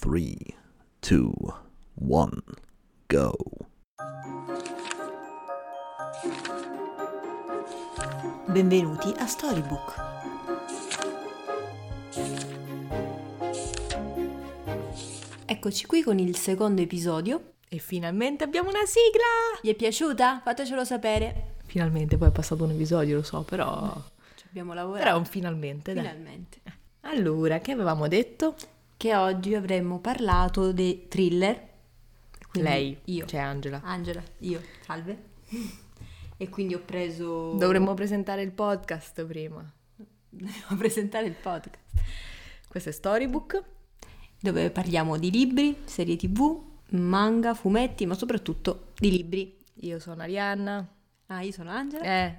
3, 2, 1, go. Benvenuti a Storybook. Eccoci qui con il secondo episodio. E finalmente abbiamo una sigla! Vi è piaciuta? Fatecelo sapere. Finalmente, poi è passato un episodio, lo so, però... Ci abbiamo lavorato. Però un finalmente, dai. Finalmente. Allora, che avevamo detto? Che oggi avremmo parlato dei thriller. Quindi Lei, Io. cioè Angela. Angela. Io. Salve. E quindi ho preso... Dovremmo presentare il podcast prima. Dobbiamo presentare il podcast. Questo è Storybook. Dove parliamo di libri, serie tv, manga, fumetti, ma soprattutto di libri. Io sono Arianna. Ah, io sono Angela. Eh.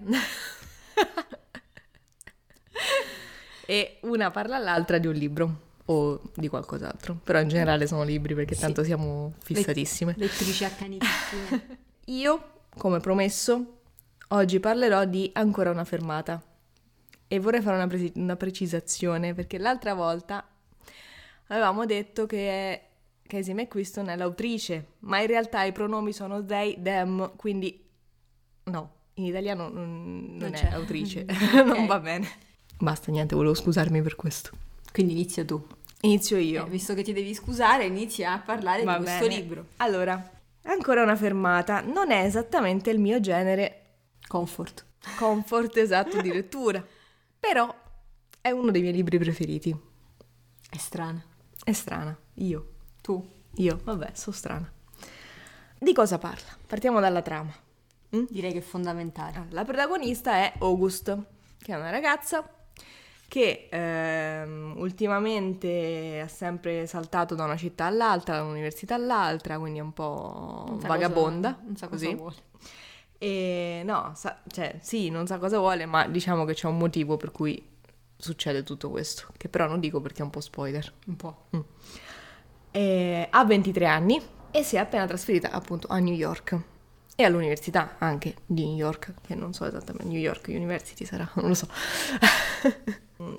e una parla all'altra di un libro o di qualcos'altro. Però in generale sono libri perché Sì. tanto siamo fissatissime. Lettrici accanitissime. Io, come promesso, oggi parlerò di Ancora una fermata. E vorrei fare una, presi- una precisazione perché l'altra volta avevamo detto che Casey McQuiston è l'autrice, ma in realtà i pronomi sono they, them, quindi no, in italiano non, non è autrice, Ok. non va bene. Basta, niente, volevo scusarmi per questo. Quindi inizia tu. Inizio io. Eh, visto che ti devi scusare, inizia a parlare Va di questo bene. libro. Allora, ancora una fermata. Non è esattamente il mio genere Comfort. comfort esatto di lettura. Però è uno dei miei libri preferiti. È strana. È strana. Io. Tu. Io. Vabbè, sono strana. Di cosa parla? Partiamo dalla trama. Direi che è fondamentale. Allora, la protagonista è August, che è una ragazza che ehm, ultimamente ha sempre saltato da una città all'altra, da un'università all'altra, quindi è un po' Non vagabonda. cosa- non sa cosa vuole. E no, sa- cioè sì, non sa cosa vuole, ma diciamo che c'è un motivo per cui succede tutto questo, che però non dico perché è un po' spoiler. Un po'. E ha 23 anni e si è appena trasferita appunto a New York e all'università anche di New York, che non so esattamente, New York University sarà, non lo so.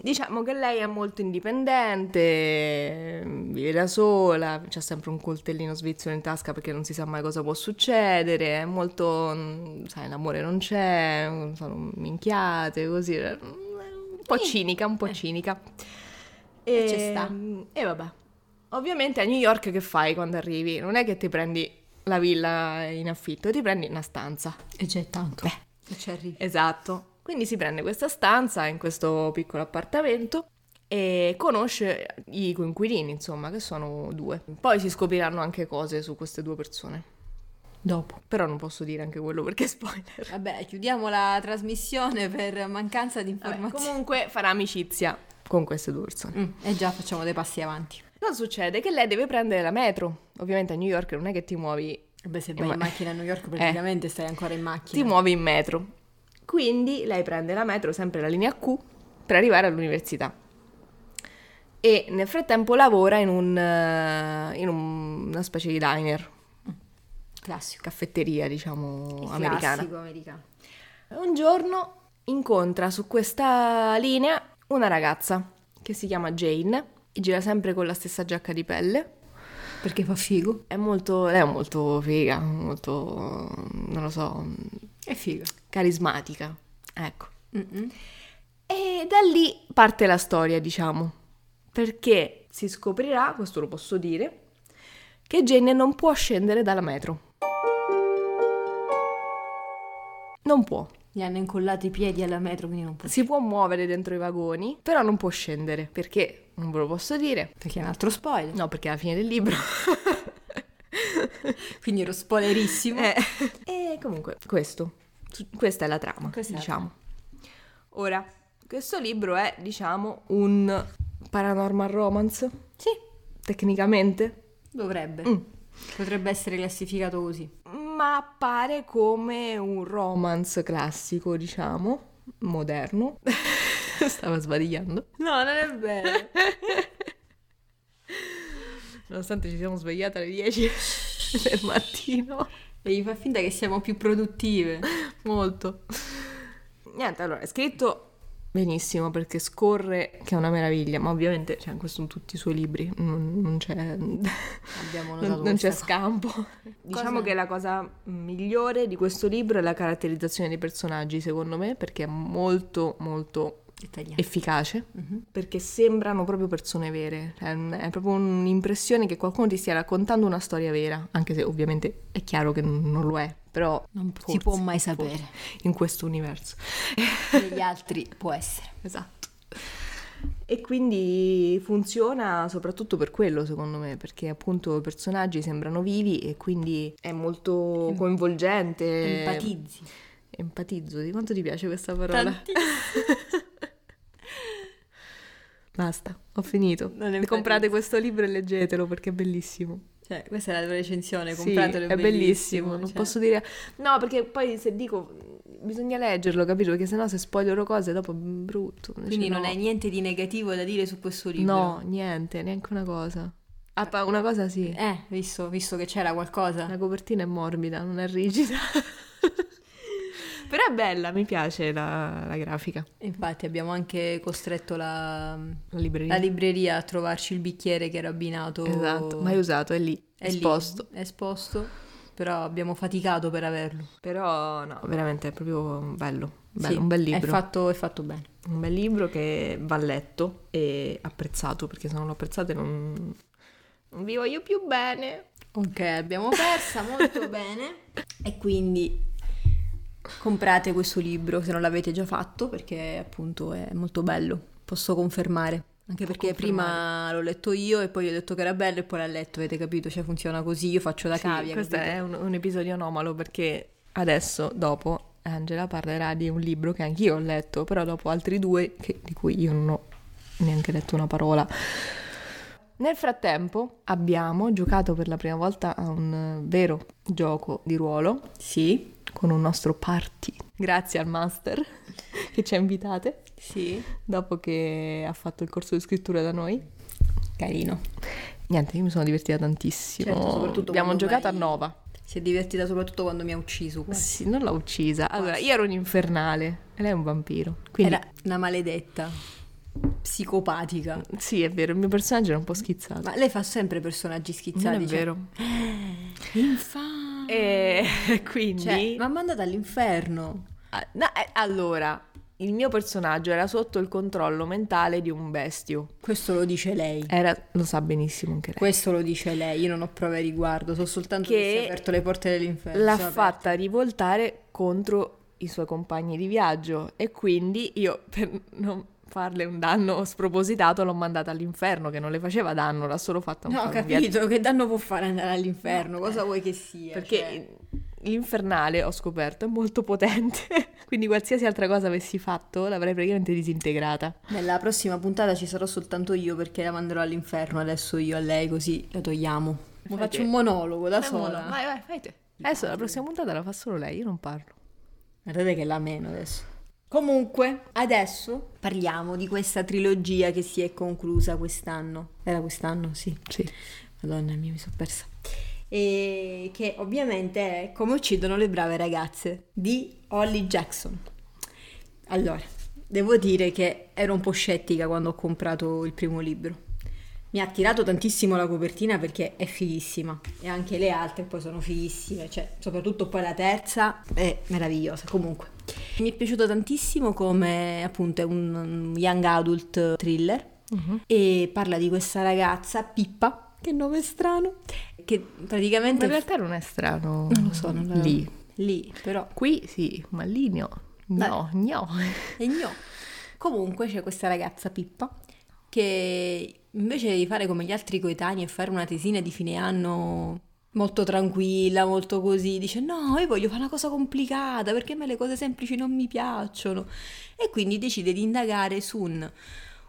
Diciamo che lei è molto indipendente, vive da sola, c'ha sempre un coltellino svizzero in tasca perché non si sa mai cosa può succedere, è molto, mm, sai, l'amore non c'è, sono minchiate, così, un po' cinica, un po' cinica. E ci sta. E vabbè. Ovviamente a New York che fai quando arrivi? Non è che ti prendi la villa in affitto, ti prendi una stanza. E c'è tanto. Beh. E ci arrivi. Esatto. Quindi si prende questa stanza in questo piccolo appartamento e conosce i coinquilini, insomma, che sono due. Poi si scopriranno anche cose su queste due persone. Dopo. Però non posso dire anche quello perché spoiler. Vabbè, chiudiamo la trasmissione per mancanza di Vabbè, informazioni. comunque farà amicizia con queste due persone. Mm, e già facciamo dei passi avanti. Cosa succede? Che lei deve prendere la metro. Ovviamente a New York non è che ti muovi Beh, se Eh, vai in ma- macchina a New York praticamente stai ancora in macchina. ti muovi in metro. Quindi lei prende la metro, sempre la linea Q, per arrivare all'università. E nel frattempo lavora in, un, eh, in un- una specie di diner, Classico. caffetteria, diciamo, americana. Classico americano. Un giorno incontra su questa linea una ragazza che si chiama Jane e gira sempre con la stessa giacca di pelle. Perché fa figo. È molto, lei è molto figa, molto, non lo so, È figo. Carismatica. Ecco. Mm-mm. E da lì parte la storia, diciamo, perché si scoprirà, questo lo posso dire, che Jane non può scendere dalla metro. Non può. Gli hanno incollato i piedi alla metro, quindi non può. Si può muovere dentro i vagoni, però non può scendere. Perché? Non ve lo posso dire. Perché è un altro spoiler. No, perché è la fine del libro. Quindi ero spoilerissimo. Eh, E comunque, questo. Questa è la trama, Questa diciamo. Ora, questo libro è, diciamo, un paranormal romance, Sì, tecnicamente, dovrebbe. Mm. Potrebbe essere classificato così. ma appare come un romance classico, diciamo, moderno. Stava sbadigliando. No, non è vero. Nonostante ci siamo svegliate alle 10 del mattino. Devi far finta che siamo più produttive. Molto. Niente, allora, è scritto benissimo perché scorre, che è una meraviglia, ma ovviamente cioè, questo in tutti i suoi libri, non, non c'è, non, non c'è scampo. Diciamo Cosa- che la cosa migliore di questo libro è la caratterizzazione dei personaggi, secondo me, perché è molto molto Dettagliata. efficace, Mhm. perché sembrano proprio persone vere, Cioè, è proprio un'impressione che qualcuno ti stia raccontando una storia vera, anche se ovviamente è chiaro che non lo è, però Non si forse, può mai forse, sapere. in questo universo. Negli altri può essere. Esatto. E quindi funziona soprattutto per quello, secondo me, perché appunto i personaggi sembrano vivi e quindi è molto coinvolgente. Empatizzi. Empatizzo, di quanto ti piace questa parola? Basta, ho finito. Comprate questo libro e leggetelo perché è bellissimo. Cioè, questa è la tua recensione, Sì, compratelo, è bellissimo. Non cioè. posso dire. No, perché poi se dico bisogna leggerlo, capito? Perché sennò se spoilerò cose dopo è brutto. Quindi Dice, non no. hai niente di negativo da dire su questo libro? No, niente, neanche una cosa. Ah, una cosa sì. Eh, visto, visto che c'era qualcosa. La copertina è morbida, non è rigida. Però è bella, mi piace la, la grafica. Infatti abbiamo anche costretto la, La libreria. la libreria a trovarci il bicchiere che era abbinato. Esatto, mai usato, è lì, è lì, esposto. esposto, però abbiamo faticato per averlo. Però no, veramente è proprio bello. bello, Sì, un bel È libro. fatto, è fatto bene. Un bel libro che va letto e apprezzato, perché se non lo apprezzate non, non vi voglio più bene. Ok, abbiamo persa molto bene. E quindi comprate questo libro se non l'avete già fatto, perché appunto è molto bello. Posso confermare. Anche perché confermare. prima l'ho letto io e poi gli ho detto che era bello e poi l'ha letto, avete capito? Cioè funziona così, io faccio da Sì, cavia. questo capito? è un, un episodio anomalo perché adesso, dopo, Angela parlerà di un libro che anch'io ho letto, però dopo altri due che- di cui io non ho neanche letto una parola. Nel frattempo abbiamo giocato per la prima volta a un vero gioco di ruolo Sì, con un nostro party. Grazie al master che ci ha invitate sì. dopo che ha fatto il corso di scrittura da noi. Carino. Niente, io mi sono divertita tantissimo. Certo, soprattutto Abbiamo giocato vai- a Nova. Si è divertita soprattutto quando mi ha ucciso. Sì, non l'ha uccisa. Allora, io ero un infernale e lei è un vampiro. Quindi, Era una maledetta, psicopatica. sì, è vero, il mio personaggio era un po' schizzato. Ma lei fa sempre personaggi schizzati. non è cioè- vero. Infame. E quindi... Cioè, ma mandata all'inferno. Ah, no, eh, allora, il mio personaggio era sotto il controllo mentale di un bestio. Questo lo dice lei. Era, lo sa benissimo anche lei. Questo lo dice lei, io non ho prove a riguardo, so soltanto che, Che si è aperto le porte dell'inferno. L'ha fatta rivoltare contro i suoi compagni di viaggio e quindi io per non farle un danno spropositato l'ho mandata all'inferno che non le faceva danno, l'ha solo fatta un No, ho un viaggio. capito, che danno può fare andare all'inferno? Cosa vuoi che sia? Perché cioè? l'infernale, ho scoperto, è molto potente. Quindi qualsiasi altra cosa avessi fatto l'avrei praticamente disintegrata. Nella prossima puntata ci sarò soltanto io perché la manderò all'inferno adesso io a lei così la togliamo. Mo Fai faccio te. un monologo da Fai sola. mono- Vai, vai, fai te. Adesso la prossima puntata la fa solo lei, io non parlo. Guardate che la meno adesso. Comunque, adesso parliamo di questa trilogia che si è conclusa quest'anno. Era quest'anno? Sì. Sì. Madonna mia, mi sono persa. E che ovviamente è Come uccidono le brave ragazze di Holly Jackson. Allora, devo dire che ero un po' scettica quando ho comprato il primo libro. Mi ha attirato tantissimo la copertina perché è fighissima e anche le altre poi sono fighissime, cioè soprattutto poi la terza è meravigliosa. Comunque, mi è piaciuto tantissimo come appunto è un un young adult thriller e parla di questa ragazza Pippa, che nome strano, che praticamente Ma in realtà non è strano. non lo so, non la- Lì. lì, però Qui sì, ma lì no. No, no. E no. Comunque c'è questa ragazza Pippa che invece di fare come gli altri coetanei e fare una tesina di fine anno molto tranquilla, molto così, dice no, io voglio fare una cosa complicata perché a me le cose semplici non mi piacciono. E quindi decide di indagare su un,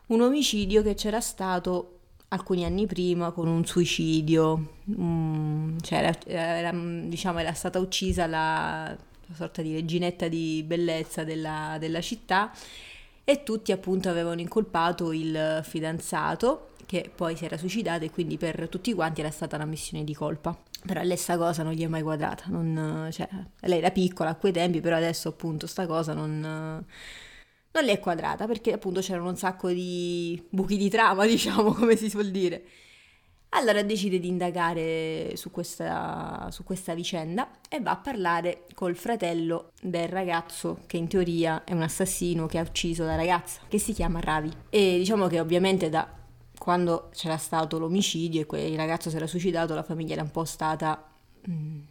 un omicidio che c'era stato alcuni anni prima con un suicidio, Mm, cioè era, era, diciamo, era stata uccisa la, la sorta di reginetta di bellezza della, della città e tutti appunto avevano incolpato il fidanzato che poi si era suicidato e quindi per tutti quanti era stata una missione di colpa. Però lei sta cosa non gli è mai quadrata, non, cioè, lei era piccola a quei tempi, però adesso appunto sta cosa non, non le è quadrata perché appunto c'erano un sacco di buchi di trama, diciamo, come si suol dire. Allora decide di indagare su questa, su questa, vicenda e va a parlare col fratello del ragazzo che in teoria è un assassino che ha ucciso la ragazza, che si chiama Ravi. E diciamo che ovviamente da quando c'era stato l'omicidio e il ragazzo si era suicidato, la famiglia era un po' stata... Mm,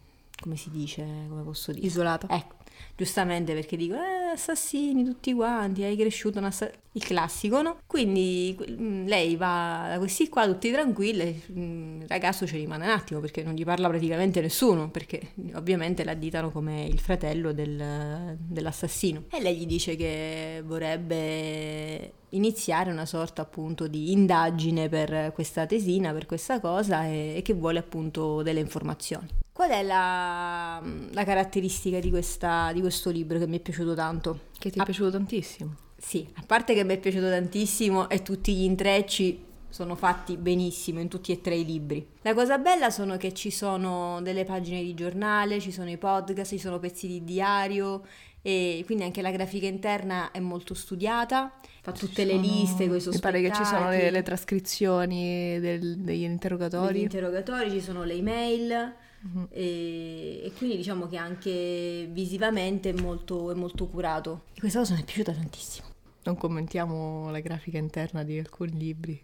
come si dice? Come posso dire? Isolata. Ecco giustamente perché dico, eh, assassini tutti quanti, hai cresciuto un assassino, il classico, no? Quindi mm, lei va da questi qua tutti tranquilli, mm, il ragazzo ci rimane un attimo perché non gli parla praticamente nessuno, perché ovviamente l'additano come il fratello del, dell'assassino. E lei gli dice che vorrebbe iniziare una sorta appunto di indagine per questa tesina, per questa cosa e, e che vuole appunto delle informazioni. Qual è la, la caratteristica di, questa, di, questo libro che mi è piaciuto tanto? Che ti è a, piaciuto tantissimo? Sì, a parte che mi è piaciuto tantissimo e tutti gli intrecci sono fatti benissimo in tutti e tre i libri. La cosa bella sono che ci sono delle pagine di giornale, ci sono i podcast, ci sono pezzi di diario e quindi anche la grafica interna è molto studiata, fa tutte le liste con i Mi pare che ci sono le, le trascrizioni del, degli interrogatori. Degli interrogatori, ci sono le email Uh-huh. E, e, quindi diciamo che anche visivamente è molto, è molto curato. E questa cosa mi è piaciuta tantissimo. Non commentiamo la grafica interna di alcuni libri.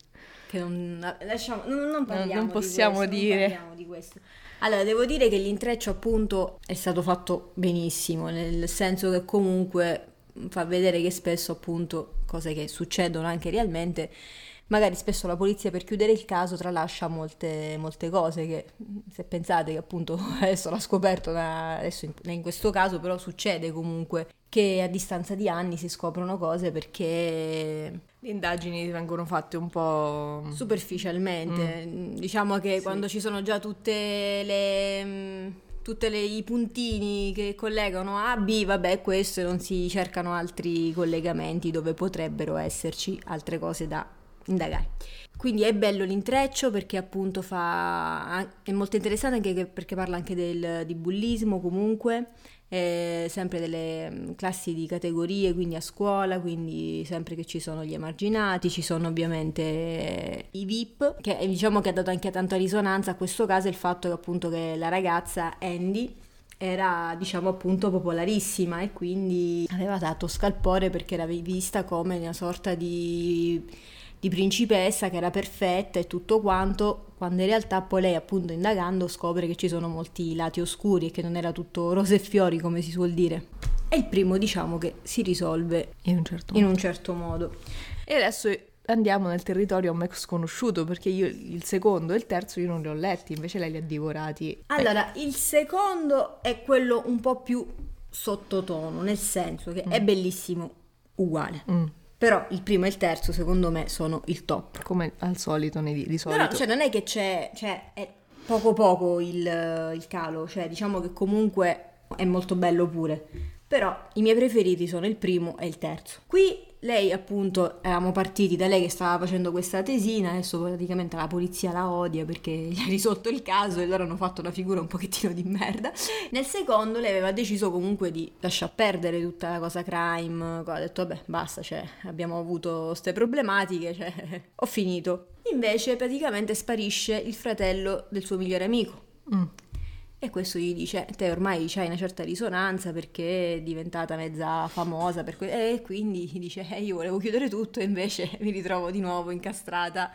Che non, lasciamo, non, non parliamo non, non possiamo di questo, dire. Non di questo. Allora, devo dire che l'intreccio appunto è stato fatto benissimo, nel senso che comunque fa vedere che spesso appunto cose che succedono anche realmente magari spesso la polizia per chiudere il caso tralascia molte, molte cose che se pensate che appunto adesso l'ha scoperto da, adesso in, in, questo caso però succede comunque che a distanza di anni si scoprono cose perché le indagini vengono fatte un po' superficialmente mm. diciamo che sì. quando ci sono già tutte le tutti i puntini che collegano A B, vabbè, questo non si cercano altri collegamenti dove potrebbero esserci altre cose da indagare. Quindi è bello l'intreccio perché appunto fa, è molto interessante anche perché parla anche del, di bullismo comunque, eh, sempre delle mm, classi di categorie, quindi a scuola, quindi sempre che ci sono gli emarginati, ci sono ovviamente i VIP, che diciamo che ha dato anche tanta risonanza a questo caso il fatto che appunto che la ragazza Andy era diciamo appunto popolarissima e quindi aveva dato scalpore perché era vista come una sorta di di principessa che era perfetta e tutto quanto, quando in realtà poi lei appunto indagando scopre che ci sono molti lati oscuri e che non era tutto rose e fiori come si suol dire. E il primo diciamo che si risolve in un certo, in un certo modo. E adesso andiamo nel territorio a me sconosciuto perché io il secondo e il terzo io non li ho letti, invece lei li ha divorati. Allora, il secondo è quello un po' più sottotono, nel senso che mm. è bellissimo uguale. Mm. Però il primo e il terzo, secondo me, sono il top. Come al solito, nei, di solito. No, no, cioè non è che c'è, cioè, è poco poco il, il calo, cioè diciamo che comunque è molto bello pure. Però i miei preferiti sono il primo e il terzo. Qui lei appunto eravamo partiti da lei che stava facendo questa tesina, adesso praticamente la polizia la odia perché gli ha risolto il caso e loro hanno fatto una figura un pochettino di merda. Nel secondo lei aveva deciso comunque di lasciar perdere tutta la cosa crime, ha detto vabbè basta, cioè abbiamo avuto queste problematiche, cioè ho finito. Invece praticamente sparisce il fratello del suo migliore amico. Mm e questo gli dice, te ormai hai una certa risonanza perché è diventata mezza famosa per que-". e quindi dice, eh, io volevo chiudere tutto e invece mi ritrovo di nuovo incastrata.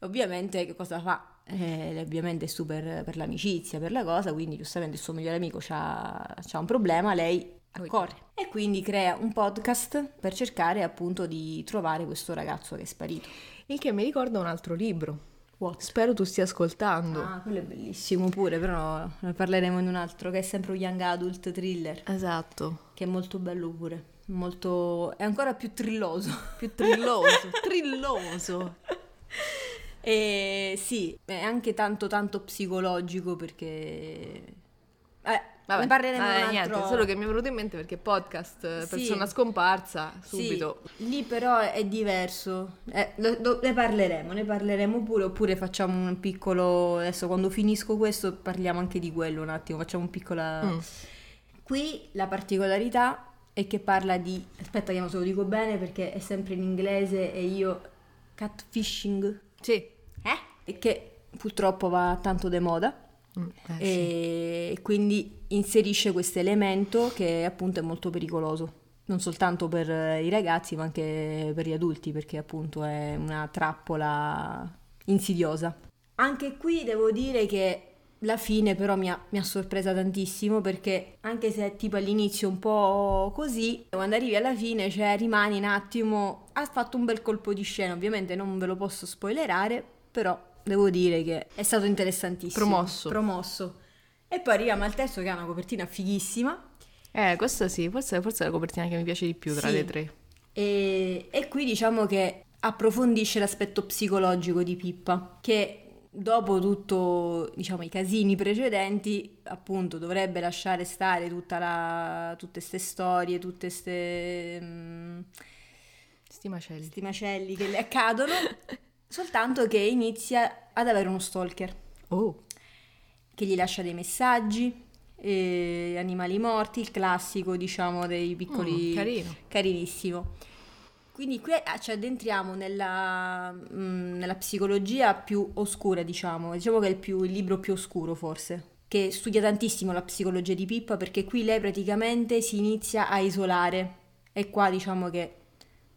Ovviamente che cosa fa? Eh, ovviamente è super per l'amicizia, per la cosa, quindi giustamente il suo migliore amico ha un problema, lei accorre e quindi crea un podcast per cercare appunto di trovare questo ragazzo che è sparito. Il che mi ricorda un altro libro What? Spero tu stia ascoltando. Ah, quello è bellissimo pure, però ne parleremo in un altro, che è sempre un young adult thriller. Esatto. Che è molto bello pure. Molto... è ancora più trilloso. Più trilloso. trilloso. E sì, è anche tanto tanto psicologico perché... Eh, Vabbè, ne parleremo eh, niente, solo che mi è venuto in mente perché podcast, sì. persona scomparsa, subito. Sì, lì però è diverso, eh, lo, lo, ne parleremo, ne parleremo pure, oppure facciamo un piccolo, adesso quando finisco questo parliamo anche di quello un attimo, facciamo un piccolo... Mm. Qui la particolarità e che parla di... Aspetta che non se lo dico bene perché è sempre in inglese e io... Catfishing? Sì. Eh? E che purtroppo va tanto de moda. Mm, eh, sì. e quindi inserisce questo elemento che appunto è molto pericoloso non soltanto per i ragazzi ma anche per gli adulti perché appunto è una trappola insidiosa. Anche qui devo dire che la fine però mi ha, mi ha sorpresa tantissimo perché anche se è tipo all'inizio un po' così, quando arrivi alla fine cioè rimani un attimo, ha fatto un bel colpo di scena, ovviamente non ve lo posso spoilerare, però devo dire che è stato interessantissimo. Promosso. Promosso. E poi arriviamo al terzo che ha una copertina fighissima. Eh, questa sì, forse, forse è la copertina che mi piace di più tra Sì. le tre. E, e qui diciamo che approfondisce l'aspetto psicologico di Pippa, che dopo tutto, diciamo, i casini precedenti, appunto, dovrebbe lasciare stare tutta la, tutte queste storie, tutte queste Sti macelli. questi macelli che le accadono, soltanto che inizia ad avere uno stalker Oh, che gli lascia dei messaggi, eh, animali morti, il classico, diciamo, dei piccoli... Mm, carino. Carinissimo. Quindi qui ah, ci addentriamo nella, mm, nella psicologia più oscura, diciamo. Diciamo che è il, più- il libro più oscuro, forse. Che studia tantissimo la psicologia di Pippa perché qui lei praticamente si inizia a isolare. E qua diciamo che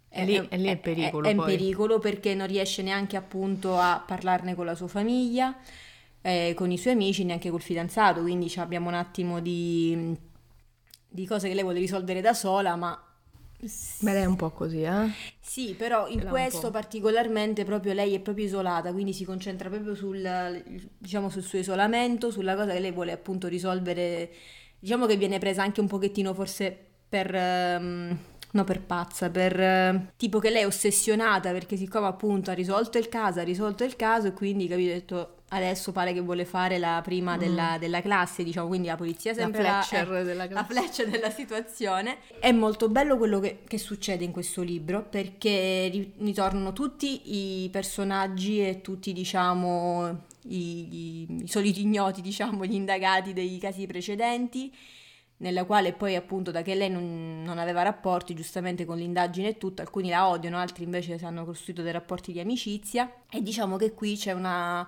E lì- e lì è pericolo, È, in poi. pericolo perché non riesce neanche appunto a parlarne con la sua famiglia, eh, con i suoi amici, neanche col fidanzato. Quindi ci abbiamo un attimo di, di cose che lei vuole risolvere da sola, ma beh, lei è un po' così, eh? sì, però in un questo particolarmente proprio lei è proprio isolata, quindi si concentra proprio sul, diciamo, sul suo isolamento, sulla cosa che lei vuole appunto risolvere, diciamo che viene presa anche un pochettino forse per, ehm, no per pazza, per tipo che lei è ossessionata perché siccome appunto ha risolto il caso, ha risolto il caso e quindi capito, ha detto adesso pare che vuole fare la prima della, della classe, diciamo, quindi la polizia Mm. La sempre Fletcher eh, della la. Fletcher della situazione. È molto bello quello che, che succede in questo libro perché ri- ritornano tutti i personaggi e tutti, diciamo, i, i- i soliti ignoti, diciamo, gli indagati dei casi precedenti. Nella quale poi appunto da che lei non, non aveva rapporti giustamente con l'indagine e tutto, alcuni la odiano, altri invece si hanno costruito dei rapporti di amicizia e diciamo che qui c'è una,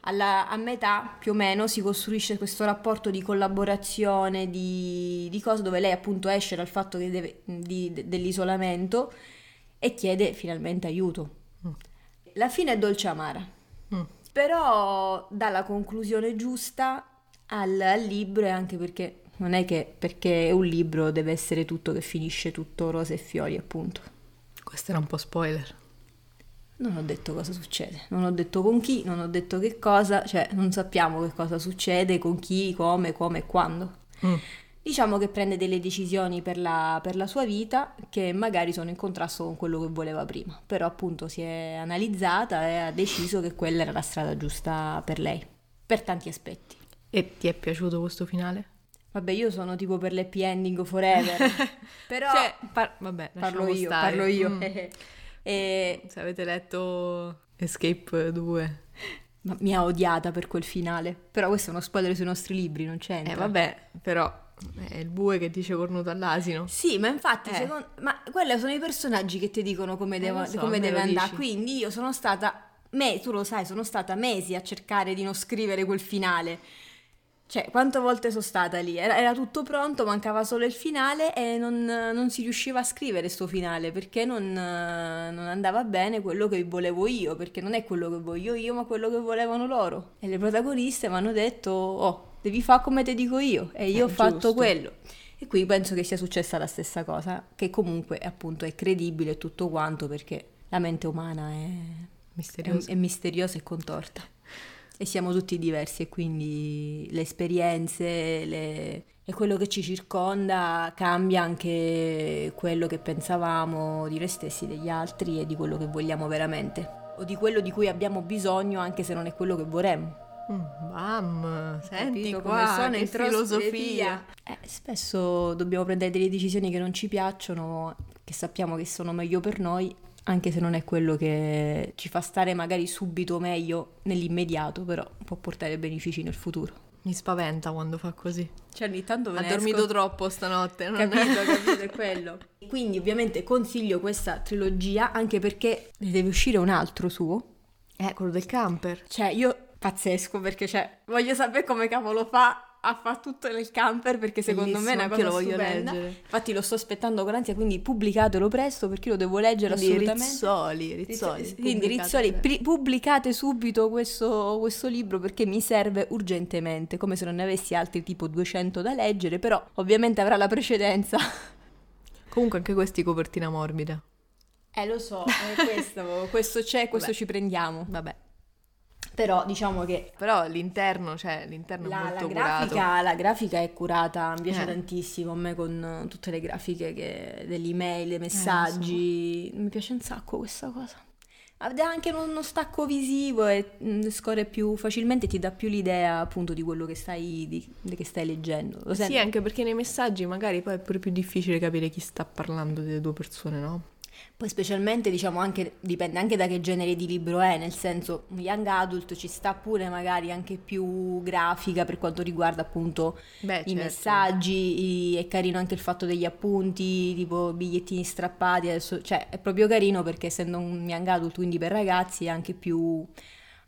alla- a metà più o meno si costruisce questo rapporto di collaborazione, di, di cose dove lei appunto esce dal fatto che deve- di- de- dell'isolamento e chiede finalmente aiuto. La fine è dolce amara, Mm. però dà la conclusione giusta al, al libro e anche perché non è che perché è un libro deve essere tutto che finisce tutto rose e fiori appunto. Questo era un po' spoiler. Non ho detto cosa succede, non ho detto con chi, non ho detto che cosa, cioè non sappiamo che cosa succede, con chi, come, come e quando. Mm. Diciamo che prende delle decisioni per la, per la sua vita che magari sono in contrasto con quello che voleva prima, però appunto si è analizzata e ha deciso che quella era la strada giusta per lei, per tanti aspetti. E ti è piaciuto questo finale? Vabbè, io sono tipo per l'happy ending forever, però Cioè, par- vabbè, parlo io, stare. parlo io. Mm. e Se avete letto Escape 2. Ma mi ha odiata per quel finale. Però questo è uno spoiler sui nostri libri, non c'entra. Eh vabbè, però è il bue che dice cornuto all'asino. Sì, ma infatti, Eh. secondo... ma quelli sono i personaggi che ti dicono come, Eh, devo- so, come me deve andare. dici. Quindi io sono stata, me, tu lo sai, sono stata mesi a cercare di non scrivere quel finale. Cioè, quante volte sono stata lì? Era, era tutto pronto, mancava solo il finale e non, non si riusciva a scrivere sto finale perché non, non andava bene quello che volevo io, perché non è quello che voglio io, ma quello che volevano loro. E le protagoniste mi hanno detto, oh, devi fare come te dico io. E io Eh, ho fatto giusto. quello. E qui penso che sia successa la stessa cosa, che comunque appunto è credibile tutto quanto perché la mente umana è, è, Misterioso. è misteriosa e contorta. E siamo tutti diversi e quindi le esperienze le- e quello che ci circonda cambia anche quello che pensavamo di noi stessi, degli altri e di quello che vogliamo veramente. O di quello di cui abbiamo bisogno anche se non è quello che vorremmo. Mm, bam, senti Capito qua, come sono che in filosofia. Eh, spesso dobbiamo prendere delle decisioni che non ci piacciono, che sappiamo che sono meglio per noi, anche se non è quello che ci fa stare magari subito meglio nell'immediato, però può portare benefici nel futuro. Mi spaventa quando fa così. Cioè ogni tanto ve Ha dormito esco- troppo stanotte. Non Capito, capito, è quello. Quindi ovviamente consiglio questa trilogia anche perché ne deve uscire un altro suo. Eh, quello del camper. Cioè io pazzesco perché cioè voglio sapere come cavolo fa a fare tutto nel camper perché secondo me è una Bellissimo, cosa lo voglio stupenda. leggere. Infatti lo sto aspettando con ansia, quindi pubblicatelo presto perché lo devo leggere Quindi assolutamente. Rizzoli, Rizzoli. Rizzo- Quindi Rizzoli, pri- pubblicate subito questo, questo libro perché mi serve urgentemente, come se non ne avessi altri tipo 200 da leggere, però ovviamente avrà la precedenza. Comunque anche questi copertina morbida. Eh lo so, questo, questo c'è, questo Vabbè. ci prendiamo. Vabbè. Però diciamo che Però l'interno, cioè, l'interno è la, molto la curato. grafica, la grafica è curata, mi piace Eh. tantissimo, a me con eh, tutte le grafiche che- dell'email, Eh, dei messaggi, mi piace un sacco questa cosa. Ha anche uno, stacco visivo e mm, scorre più facilmente, ti dà più l'idea appunto di quello che stai, di- che stai leggendo. Lo Sì, senti? anche perché nei messaggi magari poi è pure più difficile capire chi sta parlando delle due persone, no? Poi specialmente diciamo anche, dipende anche da che genere di libro è, nel senso un young adult ci sta pure magari anche più grafica per quanto riguarda appunto Beh, i messaggi, i- è carino anche il fatto degli appunti, tipo bigliettini strappati, adesso, cioè è proprio carino perché essendo un young adult, quindi per ragazzi, è anche più,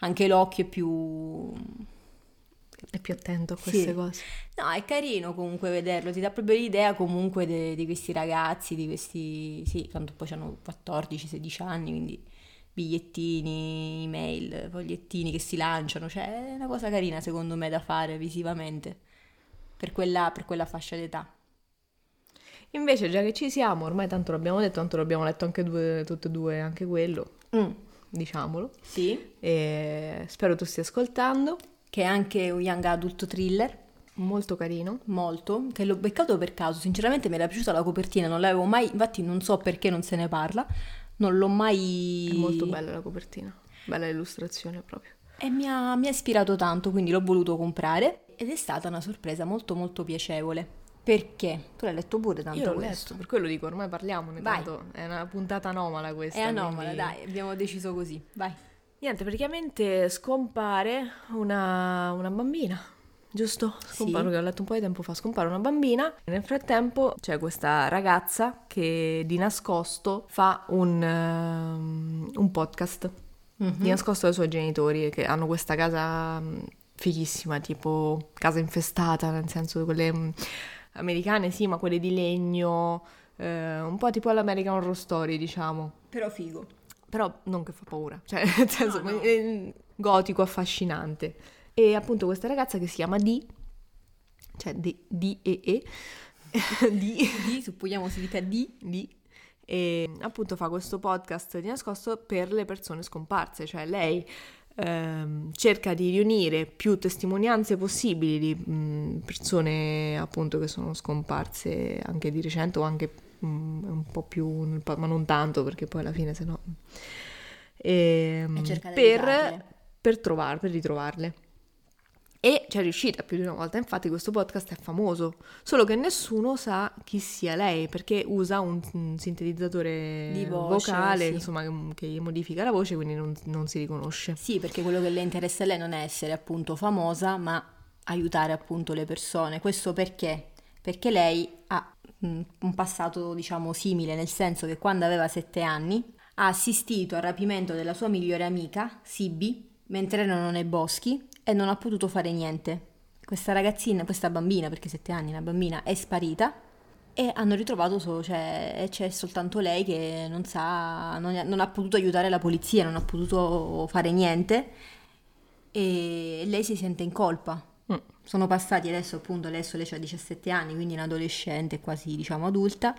anche l'occhio è più... È più attento a queste Sì. cose. No, è carino comunque vederlo, ti dà proprio l'idea comunque de- di questi ragazzi, di questi, sì, tanto poi hanno 14-16 anni, quindi bigliettini, email, fogliettini che si lanciano, cioè è una cosa carina secondo me da fare visivamente per quella, per quella fascia d'età. Invece, già che ci siamo, ormai tanto l'abbiamo detto, tanto l'abbiamo letto anche due, tutte e due, anche quello, Mm, diciamolo. sì, E spero tu stia ascoltando. Che è anche un young adult thriller, Molto carino. molto, che l'ho beccato per caso, sinceramente mi era piaciuta la copertina, non l'avevo mai, infatti non so perché non se ne parla, non l'ho mai... È molto bella la copertina. Bella l'illustrazione proprio. E mi ha, mi ha ispirato tanto, quindi l'ho voluto comprare ed è stata una sorpresa molto molto piacevole. Perché? Tu l'hai letto pure tanto Io l'ho questo. letto, per quello dico, ormai parliamone, Vai. tanto è una puntata anomala questa. È anomala, quindi- dai, abbiamo deciso così. Vai. Niente, praticamente scompare una, una bambina, giusto? Scompare, Sì. che ho letto un po' di tempo fa, scompare una bambina. Nel frattempo c'è questa ragazza che di nascosto fa un, ehm, un podcast, di nascosto dai suoi genitori, che hanno questa casa mm, fighissima, tipo casa infestata, nel senso quelle mm, americane, sì, ma quelle di legno, eh, un po' tipo l'American Horror Story, diciamo. Però figo. Però non che fa paura, cioè nel senso No, no. è gotico, affascinante. E appunto questa ragazza che si chiama Di, cioè D, D E E, Di, Di, supponiamo si dica di. Di, e appunto fa questo podcast di nascosto per le persone scomparse, cioè lei ehm, cerca di riunire più testimonianze possibili di mh, persone appunto che sono scomparse anche di recente o anche mh, un po' più, ma non tanto perché poi alla fine se no... Ehm, E di per, per, trovar- per ritrovarle. E ci è riuscita più di una volta, infatti questo podcast è famoso, solo che nessuno sa chi sia lei perché usa un, un sintetizzatore Di voce, vocale sì. insomma, che, che modifica la voce, quindi non, non si riconosce. Sì, perché quello che le interessa a lei non è essere appunto famosa, ma aiutare appunto le persone. Questo perché? Perché lei ha mm, un passato, diciamo, simile, nel senso che quando aveva sette anni ha assistito al rapimento della sua migliore amica, Sibi, mentre erano nei boschi e non ha potuto fare niente. Questa ragazzina, questa bambina, perché sette anni, una bambina, è sparita e hanno ritrovato solo, cioè, c'è soltanto lei che non sa, non, non ha potuto aiutare la polizia, non ha potuto fare niente e lei si sente in colpa. Sono passati adesso appunto, adesso lei ha 17 anni, quindi è un adolescente quasi diciamo adulta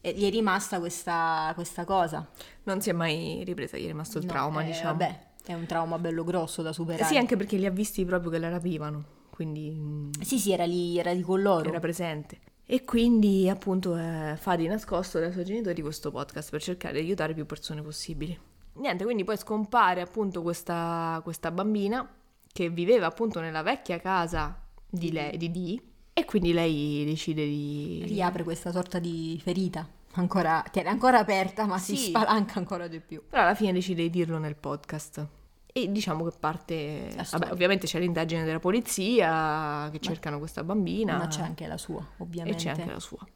e gli è rimasta questa, questa cosa. Non si è mai ripresa, gli è rimasto il No, trauma, eh, diciamo. Vabbè, è un trauma bello grosso da superare. Sì, anche perché li ha visti proprio che la rapivano, quindi mm, Sì, sì, era lì, era lì con loro. era presente. E quindi appunto eh, fa di nascosto dai suoi genitori questo podcast per cercare di aiutare più persone possibili. Niente, quindi poi scompare appunto questa, questa bambina che viveva appunto nella vecchia casa di lei, di Dee, e quindi lei decide di... Riapre questa sorta di ferita, ancora, che era ancora aperta ma si Sì. spalanca ancora di più. Però alla fine decide di dirlo nel podcast. E diciamo che parte... Vabbè, ovviamente c'è l'indagine della polizia che cercano questa bambina. Ma c'è anche la sua, E ovviamente. c'è anche la sua.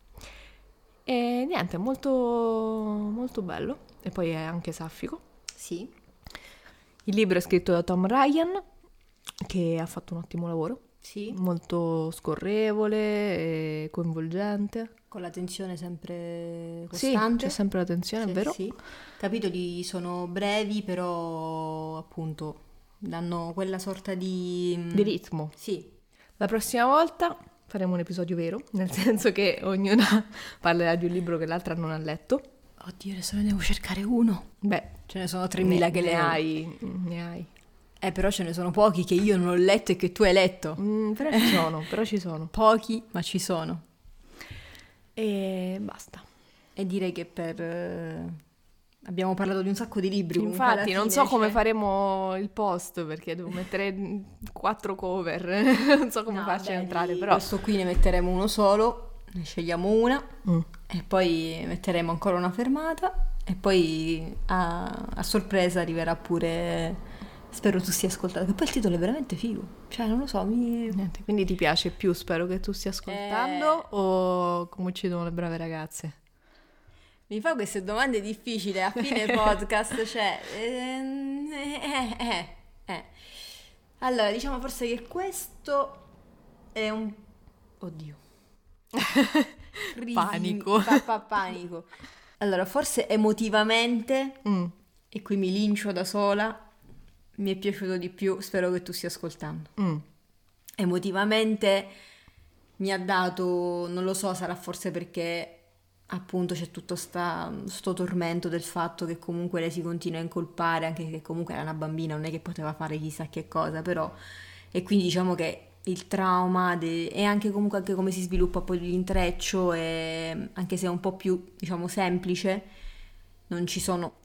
E niente, molto, molto bello. E poi è anche saffico. Sì, Il libro è scritto da Tom Ryan, che ha fatto un ottimo lavoro. sì, Molto scorrevole e coinvolgente. con la tensione sempre Sì, costante. c'è sempre la tensione, Sì, è vero? Sì. Capitoli sono brevi, però appunto danno quella sorta di... Di ritmo. Sì, La prossima volta faremo un episodio vero, nel senso che ognuna parlerà di un libro che l'altra non ha letto. Oddio, adesso ne devo cercare uno. Beh, Ce ne sono 3.000 ne, che ne le hai, ne hai. Eh, però ce ne sono pochi che io non ho letto e che tu hai letto. Mm, però ci sono, però ci sono. Pochi, ma ci sono. E basta. E direi che per... eh, Abbiamo parlato di un sacco di libri. Infatti, non so come cioè- faremo il post perché devo mettere quattro cover. non so come No, farci vabbè, entrare, però. Questo qui ne metteremo uno solo, ne scegliamo una Mm. e poi metteremo ancora una fermata e poi a, a sorpresa arriverà pure... Spero tu sia ascoltato, che poi il titolo è veramente figo. Cioè, non lo so, mi... Niente, quindi ti piace più, spero che tu stia ascoltando Eh. o come uccidono le brave ragazze? Mi fa queste domande difficili a fine podcast, cioè... ehm, eh, eh, eh. Allora, diciamo forse che questo è un... Oddio. Crisi- Panico. pa- pa- panico. Allora, forse emotivamente, Mm. e qui mi lincio da sola, mi è piaciuto di più, spero che tu stia ascoltando. Mm. Emotivamente mi ha dato, non lo so, sarà forse perché appunto c'è tutto sta, sto tormento del fatto che comunque lei si continua a incolpare, anche che comunque era una bambina, non è che poteva fare chissà che cosa, però... E quindi diciamo che il trauma de- e anche comunque anche come si sviluppa poi l'intreccio, e, anche se è un po' più, diciamo, semplice, non ci sono...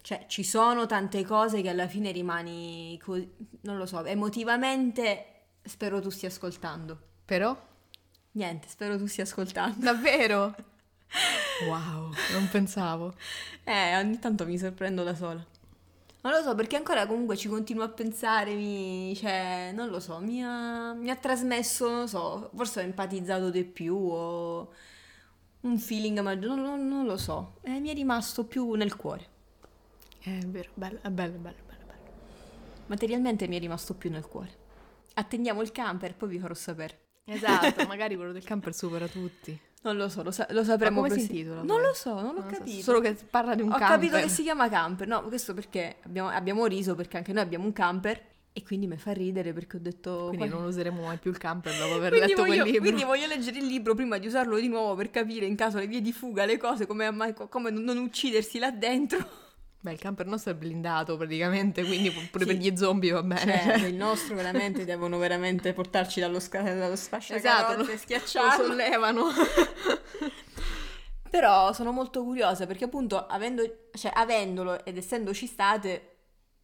Cioè, ci sono tante cose che alla fine rimani, co- non lo so, emotivamente spero tu stia ascoltando. Però? Niente, spero tu stia ascoltando. Davvero? wow, non pensavo. Eh, ogni tanto mi sorprendo da sola. Non lo so, perché ancora comunque ci continuo a pensare, mi, cioè, non lo so, mi ha, mi ha trasmesso, non lo so, forse ho empatizzato di più o un feeling maggiore, non, non- non lo so, Eh, mi è rimasto più nel cuore. È vero, bello, è bello, bello, bello, bello. Materialmente mi è rimasto più nel cuore. Attendiamo il camper, poi vi farò sapere. Esatto, magari quello del camper supera tutti. Non lo so, lo, sa- lo sapremo come si intitola, Non lo so, non ho Non lo so, capito. Solo che parla di un Ho camper. capito che si chiama camper. No, questo perché abbiamo, abbiamo riso perché anche noi abbiamo un camper e quindi mi fa ridere perché ho detto... Quindi "Guarda, non useremo mai più il camper dopo aver quindi letto voglio, quel libro. quindi voglio leggere il libro prima di usarlo di nuovo per capire in caso le vie di fuga, le cose, come, come non uccidersi là dentro. Beh, il camper nostro è blindato praticamente, quindi pure Sì. per gli zombie va bene. Cioè, il nostro veramente devono veramente portarci dallo, sca- dallo esatto, lo, e lo schiacciarlo. sollevano. Però sono molto curiosa perché appunto avendo, cioè, avendolo ed essendoci state,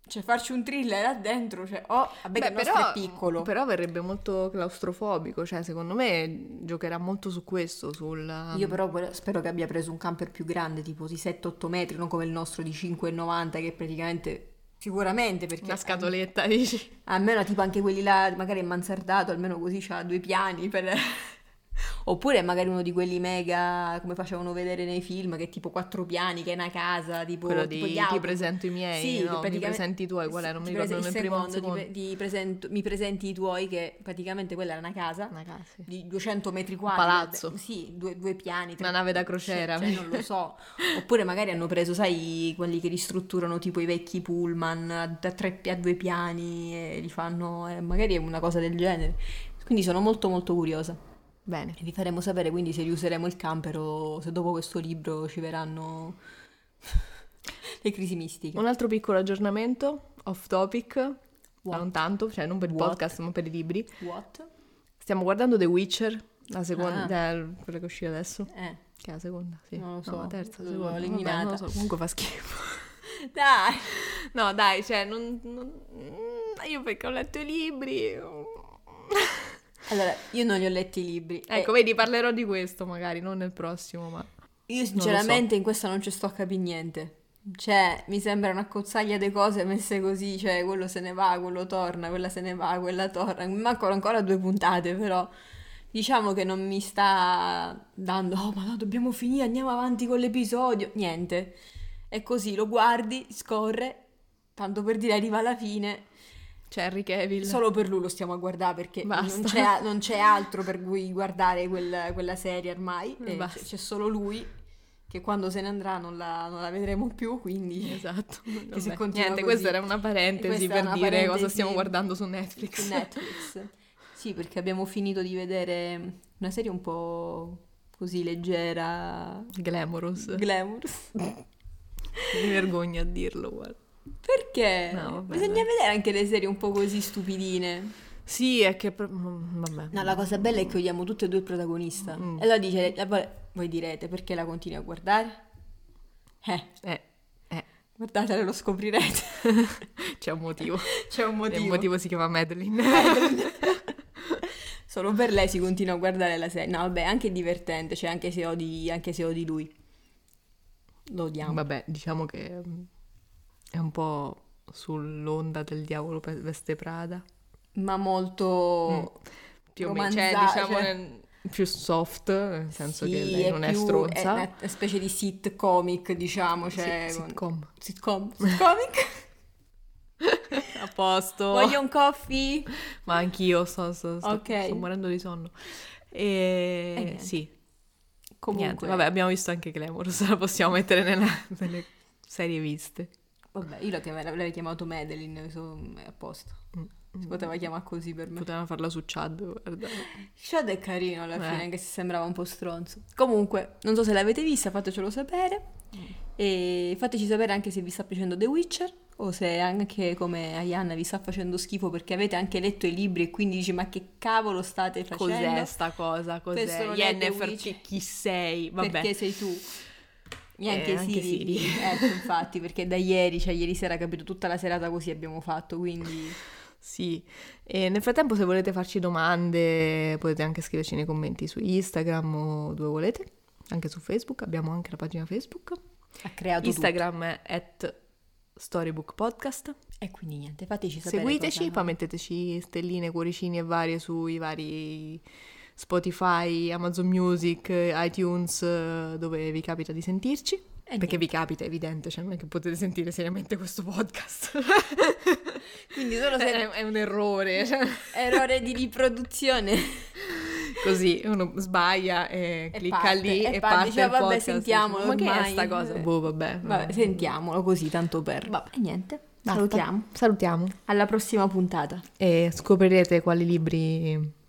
cioè farci un thriller là dentro, cioè, oh, vabbè che il nostro è piccolo. però verrebbe molto claustrofobico, cioè secondo me giocherà molto su questo, sul... Io però spero che abbia preso un camper più grande, tipo di 7-8 metri, non come il nostro di 5,90 che praticamente... Sicuramente perché Una scatoletta, dici? almeno tipo anche quelli là, magari è mansardato, almeno così c'ha due piani per... Oppure magari uno di quelli mega, come facevano vedere nei film, che è tipo quattro piani, che è una casa, tipo... Quello tipo di ti presento i miei, Sì, no? Mi presenti i tuoi, qual è? Non mi ricordo prese- il primo secondo, ti, ti presento- mi presenti i tuoi, che praticamente quella era una casa Una casa, sì. di 200 metri quadri. palazzo. Sì, due, due piani. tre- Una nave da crociera. Cioè, non lo so. Oppure magari hanno preso, sai, quelli che ristrutturano tipo i vecchi pullman a, a tre, a due piani e li fanno, eh, magari è una cosa del genere. Quindi sono molto molto curiosa. Bene. E vi faremo sapere quindi se riuseremo il camper o se dopo questo libro ci verranno le crisi mistiche. Un altro piccolo aggiornamento, off topic, What? non tanto, cioè non per il What? podcast ma per i libri. What? Stiamo guardando The Witcher, la seconda, Ah. eh, quella che uscì adesso. Eh, Che è la seconda? Sì. Non lo so, No, la terza, l'ho seconda. Vabbè, eliminata. non lo so, comunque fa schifo. dai! No, dai, cioè, non, non- io perché ho letto i libri. Allora, io non li ho letti i libri. Ecco, e vedi, parlerò di questo magari, non nel prossimo, ma... io sinceramente in questa non ci sto a capire niente. Cioè, mi sembra una cozzaglia di cose messe così, cioè quello se ne va, quello torna, quella se ne va, quella torna. Mi mancano ancora due puntate, però diciamo che non mi sta dando, oh ma no, dobbiamo finire, andiamo avanti con l'episodio. Niente, è così, lo guardi, scorre, tanto per dire arriva alla fine. C'è Henry Cavill. Solo per lui lo stiamo a guardare perché non c'è, non c'è altro per cui guardare quel- quella serie ormai. e Basta. c'è, c'è solo lui che quando se ne andrà non la, non la vedremo più, quindi Esatto. Niente, così. questa era una parentesi per una dire cosa parentesi stiamo guardando su Netflix. su Netflix. Sì, perché abbiamo finito di vedere una serie un po' così leggera, Glamorous. glamorous. Mi vergogno a dirlo, guarda. Perché? No, vabbè, Bisogna dai. vedere anche le serie un po' così stupidine. Sì, è che... mm, Vabbè. No, la cosa bella è che odiamo tutte e due il protagonista. Mm. E allora dice, voi- direte, perché la continui a guardare? Eh, Eh, eh, guardatela lo scoprirete. c'è un motivo. C'è un Il motivo si chiama Madeline. Solo per lei si continua a guardare la serie. No, vabbè, anche divertente, cioè anche se odi, anche se odi lui. Lo odiamo. Vabbè, diciamo che mm, è un po' sull'onda del diavolo veste Prada. Ma molto... Più o meno, cioè, diciamo cioè- nel- più soft, nel senso che Sì, lei non è più- stronza. È una specie di sitcomic, diciamo, cioè... Con- sitcom. Sitcom. Sitcomic? A posto. Voglio un coffee? Ma anch'io sto, sto- sto- Ok. sto morendo di sonno. E E sì, Comunque... niente. Vabbè, abbiamo visto anche Glamorous, la possiamo mettere nella- nelle serie viste. Vabbè, io l'avrei chiamato Madeline, so- è a posto. Mm. Si poteva chiamare così per me. Potevamo farla su Chad, guarda. Shad è carino alla Eh. fine, anche se sembrava un po' stronzo. Comunque, non so se l'avete vista, fatecelo sapere. E fateci sapere anche se vi sta piacendo The Witcher o se anche come Ayanna vi sta facendo schifo perché avete anche letto i libri e quindi dici ma che cavolo state facendo? Cos'è sta cosa? Cos'è? Yennefer, chi sei? Vabbè. Perché sei tu? Neanche Eh, Siri. Siri. Ecco, infatti, perché da ieri, cioè ieri sera, capito, tutta la serata così abbiamo fatto, quindi... Sì, e nel frattempo se volete farci domande potete anche scriverci nei commenti su Instagram o dove volete, anche su Facebook, abbiamo anche la pagina Facebook. Ha creato Instagram è at Storybook Podcast. E quindi niente, fateci sapere Seguiteci, cosa- poi metteteci stelline, cuoricini e varie sui vari Spotify, Amazon Music, iTunes, eh, dove vi capita di sentirci. E Perché vi capita, è evidente, cioè non è che potete sentire seriamente questo podcast. Quindi solo se... è, è un errore. cioè. Errore di riproduzione. Così uno sbaglia e, E clicca parte, lì e e, parte, parte dice, il "Vabbè, podcast. sentiamolo Ma che è ormai." sta cosa? Eh. Boh, vabbè. Vabbè, sentiamolo così, tanto per... Vabbè, e niente. Salutiamo. Salutiamo. Alla prossima puntata. E scoprirete quali libri...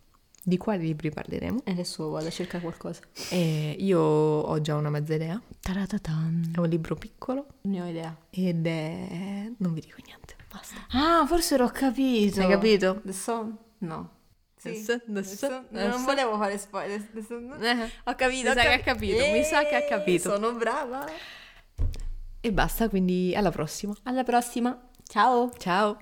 Di quali libri parleremo. E adesso vado a cercare qualcosa. E io ho già una mezza idea. Taratatan. È un libro piccolo ne ho idea. ed è... non vi dico niente. Basta. Ah, forse l'ho capito. Hai capito? The Song? No. Sì. Adesso- adesso- adesso- Non volevo fare spoiler. Eh, Ho capito. Mi ho sa che ha capito, mi sa che ha Eh, capito. Sono brava. E basta, quindi alla prossima. Alla prossima. Ciao. Ciao.